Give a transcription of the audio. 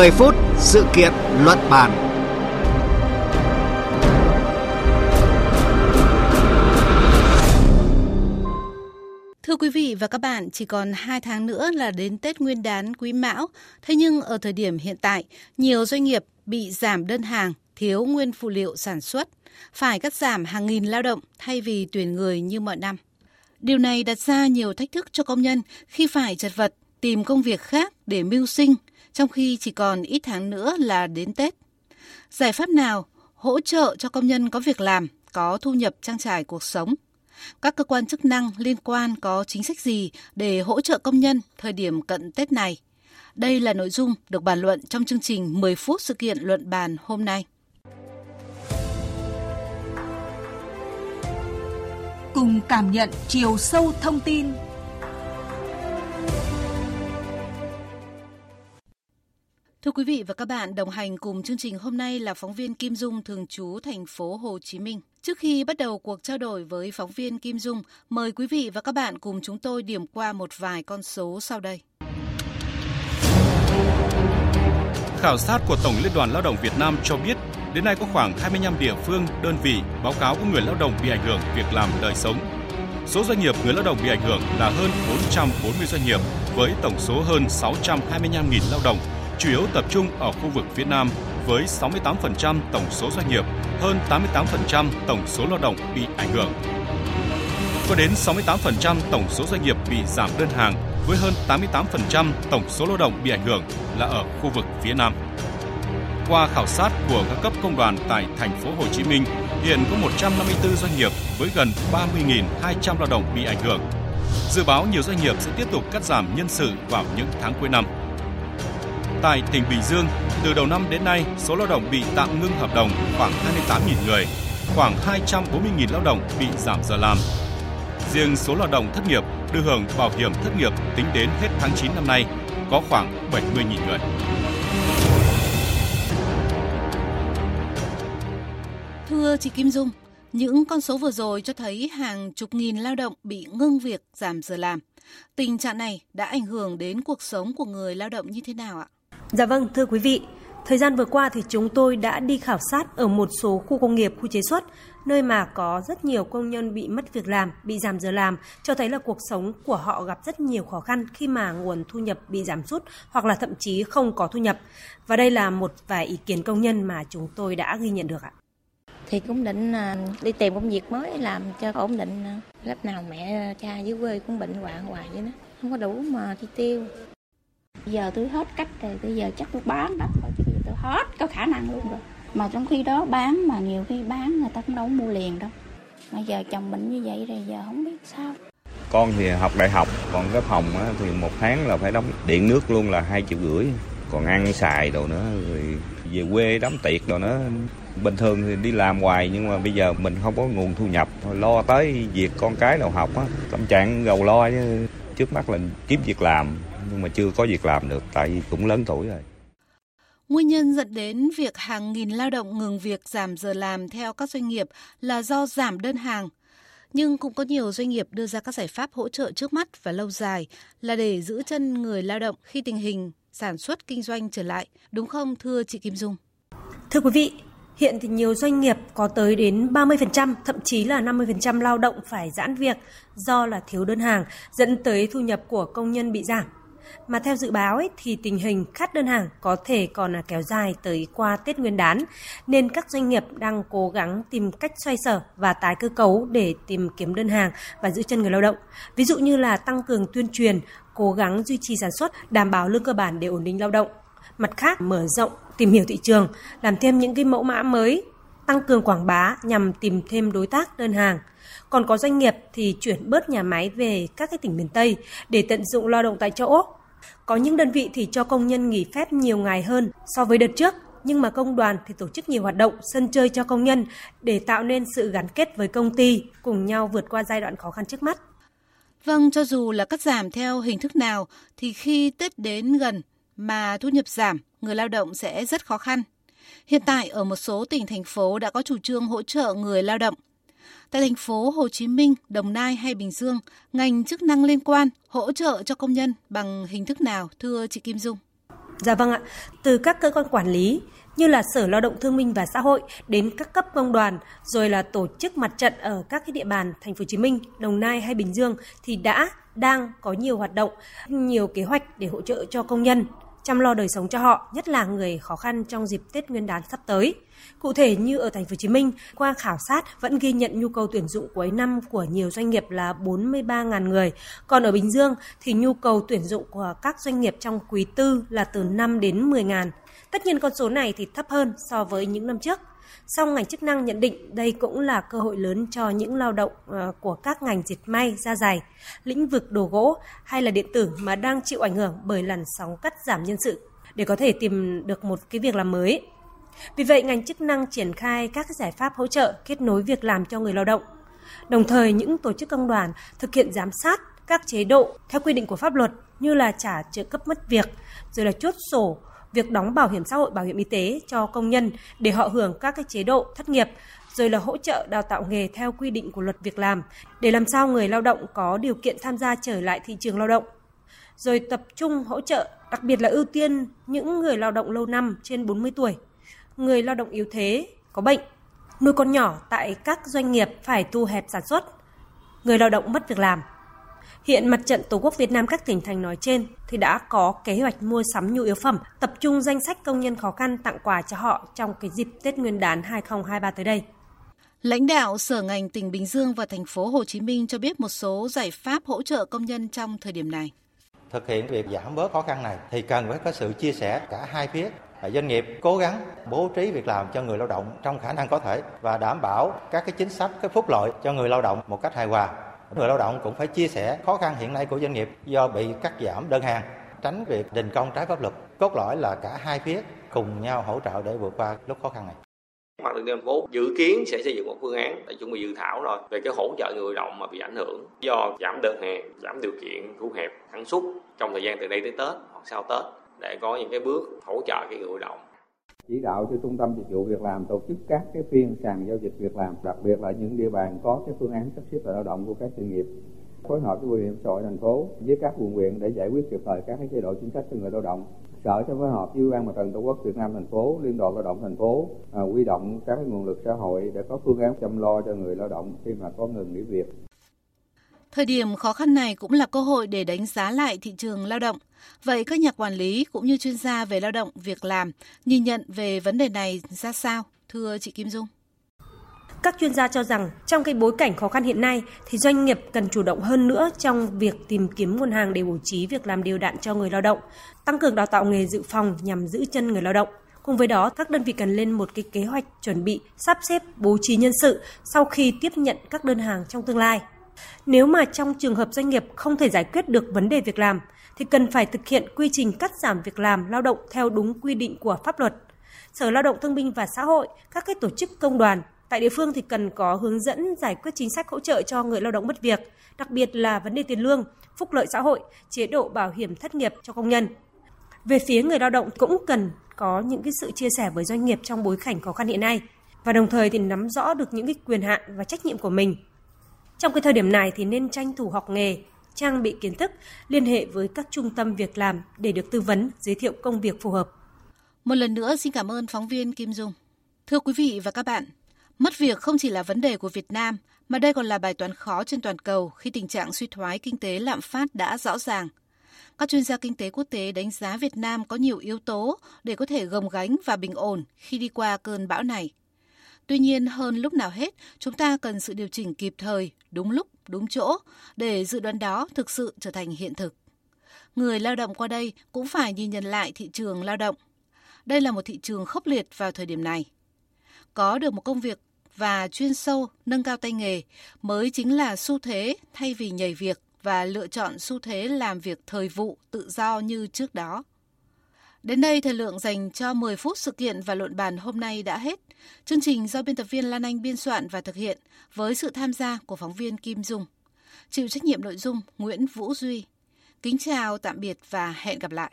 10 phút sự kiện luận bàn. Thưa quý vị và các bạn, chỉ còn 2 tháng nữa là đến Tết Nguyên đán Quý Mão. Thế nhưng ở thời điểm hiện tại, nhiều doanh nghiệp bị giảm đơn hàng, thiếu nguyên phụ liệu sản xuất, phải cắt giảm hàng nghìn lao động thay vì tuyển người như mọi năm. Điều này đặt ra nhiều thách thức cho công nhân khi phải chật vật tìm công việc khác để mưu sinh, trong khi chỉ còn ít tháng nữa là đến Tết. Giải pháp nào hỗ trợ cho công nhân có việc làm, có thu nhập trang trải cuộc sống? Các cơ quan chức năng liên quan có chính sách gì để hỗ trợ công nhân thời điểm cận Tết này? Đây là nội dung được bàn luận trong chương trình 10 phút sự kiện luận bàn hôm nay. Cùng cảm nhận chiều sâu thông tin Thưa quý vị và các bạn, đồng hành cùng chương trình hôm nay là phóng viên Kim Dung thường trú thành phố Hồ Chí Minh. Trước khi bắt đầu cuộc trao đổi với phóng viên Kim Dung, mời quý vị và các bạn cùng chúng tôi điểm qua một vài con số sau đây. Khảo sát của Tổng Liên đoàn Lao động Việt Nam cho biết, đến nay có khoảng 25 địa phương, đơn vị báo cáo có người lao động bị ảnh hưởng việc làm đời sống. Số doanh nghiệp người lao động bị ảnh hưởng là hơn 440 doanh nghiệp với tổng số hơn 625.000 lao động chủ yếu tập trung ở khu vực phía Nam với 68% tổng số doanh nghiệp, hơn 88% tổng số lao động bị ảnh hưởng. Có đến 68% tổng số doanh nghiệp bị giảm đơn hàng với hơn 88% tổng số lao động bị ảnh hưởng là ở khu vực phía Nam. Qua khảo sát của các cấp công đoàn tại thành phố Hồ Chí Minh, hiện có 154 doanh nghiệp với gần 30.200 lao động bị ảnh hưởng. Dự báo nhiều doanh nghiệp sẽ tiếp tục cắt giảm nhân sự vào những tháng cuối năm. Tại tỉnh Bình Dương, từ đầu năm đến nay, số lao động bị tạm ngưng hợp đồng khoảng 28.000 người, khoảng 240.000 lao động bị giảm giờ làm. Riêng số lao động thất nghiệp được hưởng bảo hiểm thất nghiệp tính đến hết tháng 9 năm nay có khoảng 70.000 người. Thưa chị Kim Dung, những con số vừa rồi cho thấy hàng chục nghìn lao động bị ngưng việc giảm giờ làm. Tình trạng này đã ảnh hưởng đến cuộc sống của người lao động như thế nào ạ? Dạ vâng, thưa quý vị, thời gian vừa qua thì chúng tôi đã đi khảo sát ở một số khu công nghiệp, khu chế xuất, nơi mà có rất nhiều công nhân bị mất việc làm, bị giảm giờ làm, cho thấy là cuộc sống của họ gặp rất nhiều khó khăn khi mà nguồn thu nhập bị giảm sút hoặc là thậm chí không có thu nhập. Và đây là một vài ý kiến công nhân mà chúng tôi đã ghi nhận được ạ. Thì cũng định à, đi tìm công việc mới làm cho ổn định. À, lớp nào mẹ cha dưới quê cũng bệnh hoạn hoài vậy đó, không có đủ mà chi tiêu. Giờ tôi hết cách rồi, bây giờ chắc tôi bán đất rồi, chứ tôi hết có khả năng luôn rồi. Mà trong khi đó bán mà nhiều khi bán người ta cũng đâu mua liền đâu. Mà giờ chồng bệnh như vậy rồi giờ không biết sao. Con thì học đại học, còn cái phòng thì một tháng là phải đóng điện nước luôn là hai triệu rưỡi. Còn ăn xài đồ nữa, rồi về quê đám tiệc đồ nữa. Bình thường thì đi làm hoài nhưng mà bây giờ mình không có nguồn thu nhập, thôi lo tới việc con cái nào học á. Tâm trạng gầu lo chứ trước mắt là kiếm việc làm nhưng mà chưa có việc làm được tại vì cũng lớn tuổi rồi. Nguyên nhân dẫn đến việc hàng nghìn lao động ngừng việc giảm giờ làm theo các doanh nghiệp là do giảm đơn hàng. Nhưng cũng có nhiều doanh nghiệp đưa ra các giải pháp hỗ trợ trước mắt và lâu dài là để giữ chân người lao động khi tình hình sản xuất kinh doanh trở lại. Đúng không thưa chị Kim Dung? Thưa quý vị, Hiện thì nhiều doanh nghiệp có tới đến 30%, thậm chí là 50% lao động phải giãn việc do là thiếu đơn hàng, dẫn tới thu nhập của công nhân bị giảm. Mà theo dự báo ấy, thì tình hình khát đơn hàng có thể còn là kéo dài tới qua Tết Nguyên đán, nên các doanh nghiệp đang cố gắng tìm cách xoay sở và tái cơ cấu để tìm kiếm đơn hàng và giữ chân người lao động. Ví dụ như là tăng cường tuyên truyền, cố gắng duy trì sản xuất, đảm bảo lương cơ bản để ổn định lao động. Mặt khác, mở rộng, tìm hiểu thị trường, làm thêm những cái mẫu mã mới, tăng cường quảng bá nhằm tìm thêm đối tác đơn hàng. Còn có doanh nghiệp thì chuyển bớt nhà máy về các cái tỉnh miền Tây để tận dụng lao động tại chỗ. Có những đơn vị thì cho công nhân nghỉ phép nhiều ngày hơn so với đợt trước, nhưng mà công đoàn thì tổ chức nhiều hoạt động sân chơi cho công nhân để tạo nên sự gắn kết với công ty, cùng nhau vượt qua giai đoạn khó khăn trước mắt. Vâng, cho dù là cắt giảm theo hình thức nào thì khi Tết đến gần mà thu nhập giảm, người lao động sẽ rất khó khăn. Hiện tại ở một số tỉnh thành phố đã có chủ trương hỗ trợ người lao động. Tại thành phố Hồ Chí Minh, Đồng Nai hay Bình Dương, ngành chức năng liên quan hỗ trợ cho công nhân bằng hình thức nào thưa chị Kim Dung? Dạ vâng ạ, từ các cơ quan quản lý như là Sở Lao động Thương minh và Xã hội đến các cấp công đoàn rồi là tổ chức mặt trận ở các cái địa bàn thành phố Hồ Chí Minh, Đồng Nai hay Bình Dương thì đã đang có nhiều hoạt động, nhiều kế hoạch để hỗ trợ cho công nhân chăm lo đời sống cho họ, nhất là người khó khăn trong dịp Tết Nguyên đán sắp tới. Cụ thể như ở thành phố Hồ Chí Minh, qua khảo sát vẫn ghi nhận nhu cầu tuyển dụng cuối năm của nhiều doanh nghiệp là 43.000 người, còn ở Bình Dương thì nhu cầu tuyển dụng của các doanh nghiệp trong quý tư là từ 5 đến 10.000. Tất nhiên con số này thì thấp hơn so với những năm trước. Song ngành chức năng nhận định đây cũng là cơ hội lớn cho những lao động ờ, của các ngành dệt may, da dày, lĩnh vực đồ gỗ hay là điện tử mà đang chịu ảnh hưởng bởi làn sóng cắt giảm nhân sự để có thể tìm được một cái việc làm mới. Vì vậy, ngành chức năng triển khai các giải pháp hỗ trợ kết nối việc làm cho người lao động. Đồng thời, những tổ chức công đoàn thực hiện giám sát các chế độ theo quy định của pháp luật như là trả trợ cấp mất việc, rồi là chốt sổ việc đóng bảo hiểm xã hội, bảo hiểm y tế cho công nhân để họ hưởng các cái chế độ thất nghiệp, rồi là hỗ trợ đào tạo nghề theo quy định của luật việc làm để làm sao người lao động có điều kiện tham gia trở lại thị trường lao động. Rồi tập trung hỗ trợ, đặc biệt là ưu tiên những người lao động lâu năm trên 40 tuổi, người lao động yếu thế, có bệnh, nuôi con nhỏ tại các doanh nghiệp phải thu hẹp sản xuất, người lao động mất việc làm. Hiện Mặt trận Tổ quốc Việt Nam các tỉnh thành nói trên thì đã có kế hoạch mua sắm nhu yếu phẩm, tập trung danh sách công nhân khó khăn tặng quà cho họ trong cái dịp Tết Nguyên đán 2023 tới đây. Lãnh đạo Sở ngành tỉnh Bình Dương và thành phố Hồ Chí Minh cho biết một số giải pháp hỗ trợ công nhân trong thời điểm này. Thực hiện việc giảm bớt khó khăn này thì cần phải có sự chia sẻ cả hai phía doanh nghiệp cố gắng bố trí việc làm cho người lao động trong khả năng có thể và đảm bảo các cái chính sách cái phúc lợi cho người lao động một cách hài hòa Người lao động cũng phải chia sẻ khó khăn hiện nay của doanh nghiệp do bị cắt giảm đơn hàng, tránh việc đình công trái pháp luật. Cốt lõi là cả hai phía cùng nhau hỗ trợ để vượt qua lúc khó khăn này. Mặt trận thành phố dự kiến sẽ xây dựng một phương án để chuẩn bị dự thảo rồi về cái hỗ trợ người lao động mà bị ảnh hưởng do giảm đơn hàng, giảm điều kiện thu hẹp sản xuất trong thời gian từ đây tới Tết hoặc sau Tết để có những cái bước hỗ trợ cái người lao động chỉ đạo cho trung tâm dịch vụ việc làm tổ chức các cái phiên sàn giao dịch việc làm đặc biệt là những địa bàn có cái phương án sắp xếp lại lao động của các doanh nghiệp. Phối hợp với bảo hiểm xã hội thành phố với các quận huyện để giải quyết kịp thời các cái chế độ chính sách cho người lao động. Sở sẽ phối hợp với ban mặt trận tổ quốc việt nam thành phố liên đoàn lao động thành phố à, huy động các nguồn lực xã hội để có phương án chăm lo cho người lao động khi mà có ngừng nghỉ việc. Thời điểm khó khăn này cũng là cơ hội để đánh giá lại thị trường lao động. Vậy các nhà quản lý cũng như chuyên gia về lao động, việc làm nhìn nhận về vấn đề này ra sao? Thưa chị Kim Dung. Các chuyên gia cho rằng trong cái bối cảnh khó khăn hiện nay thì doanh nghiệp cần chủ động hơn nữa trong việc tìm kiếm nguồn hàng để bố trí việc làm đều đặn cho người lao động, tăng cường đào tạo nghề dự phòng nhằm giữ chân người lao động. Cùng với đó, các đơn vị cần lên một cái kế hoạch chuẩn bị sắp xếp bố trí nhân sự sau khi tiếp nhận các đơn hàng trong tương lai. Nếu mà trong trường hợp doanh nghiệp không thể giải quyết được vấn đề việc làm, thì cần phải thực hiện quy trình cắt giảm việc làm lao động theo đúng quy định của pháp luật. Sở Lao động Thương binh và Xã hội, các cái tổ chức công đoàn tại địa phương thì cần có hướng dẫn giải quyết chính sách hỗ trợ cho người lao động mất việc, đặc biệt là vấn đề tiền lương, phúc lợi xã hội, chế độ bảo hiểm thất nghiệp cho công nhân. Về phía người lao động cũng cần có những cái sự chia sẻ với doanh nghiệp trong bối cảnh khó khăn hiện nay và đồng thời thì nắm rõ được những cái quyền hạn và trách nhiệm của mình trong cái thời điểm này thì nên tranh thủ học nghề, trang bị kiến thức, liên hệ với các trung tâm việc làm để được tư vấn, giới thiệu công việc phù hợp. Một lần nữa xin cảm ơn phóng viên Kim Dung. Thưa quý vị và các bạn, mất việc không chỉ là vấn đề của Việt Nam mà đây còn là bài toán khó trên toàn cầu khi tình trạng suy thoái kinh tế lạm phát đã rõ ràng. Các chuyên gia kinh tế quốc tế đánh giá Việt Nam có nhiều yếu tố để có thể gồng gánh và bình ổn khi đi qua cơn bão này. Tuy nhiên, hơn lúc nào hết, chúng ta cần sự điều chỉnh kịp thời, đúng lúc, đúng chỗ để dự đoán đó thực sự trở thành hiện thực. Người lao động qua đây cũng phải nhìn nhận lại thị trường lao động. Đây là một thị trường khốc liệt vào thời điểm này. Có được một công việc và chuyên sâu, nâng cao tay nghề mới chính là xu thế thay vì nhảy việc và lựa chọn xu thế làm việc thời vụ tự do như trước đó. Đến đây, thời lượng dành cho 10 phút sự kiện và luận bàn hôm nay đã hết. Chương trình do biên tập viên Lan Anh biên soạn và thực hiện với sự tham gia của phóng viên Kim Dung. Chịu trách nhiệm nội dung Nguyễn Vũ Duy. Kính chào, tạm biệt và hẹn gặp lại.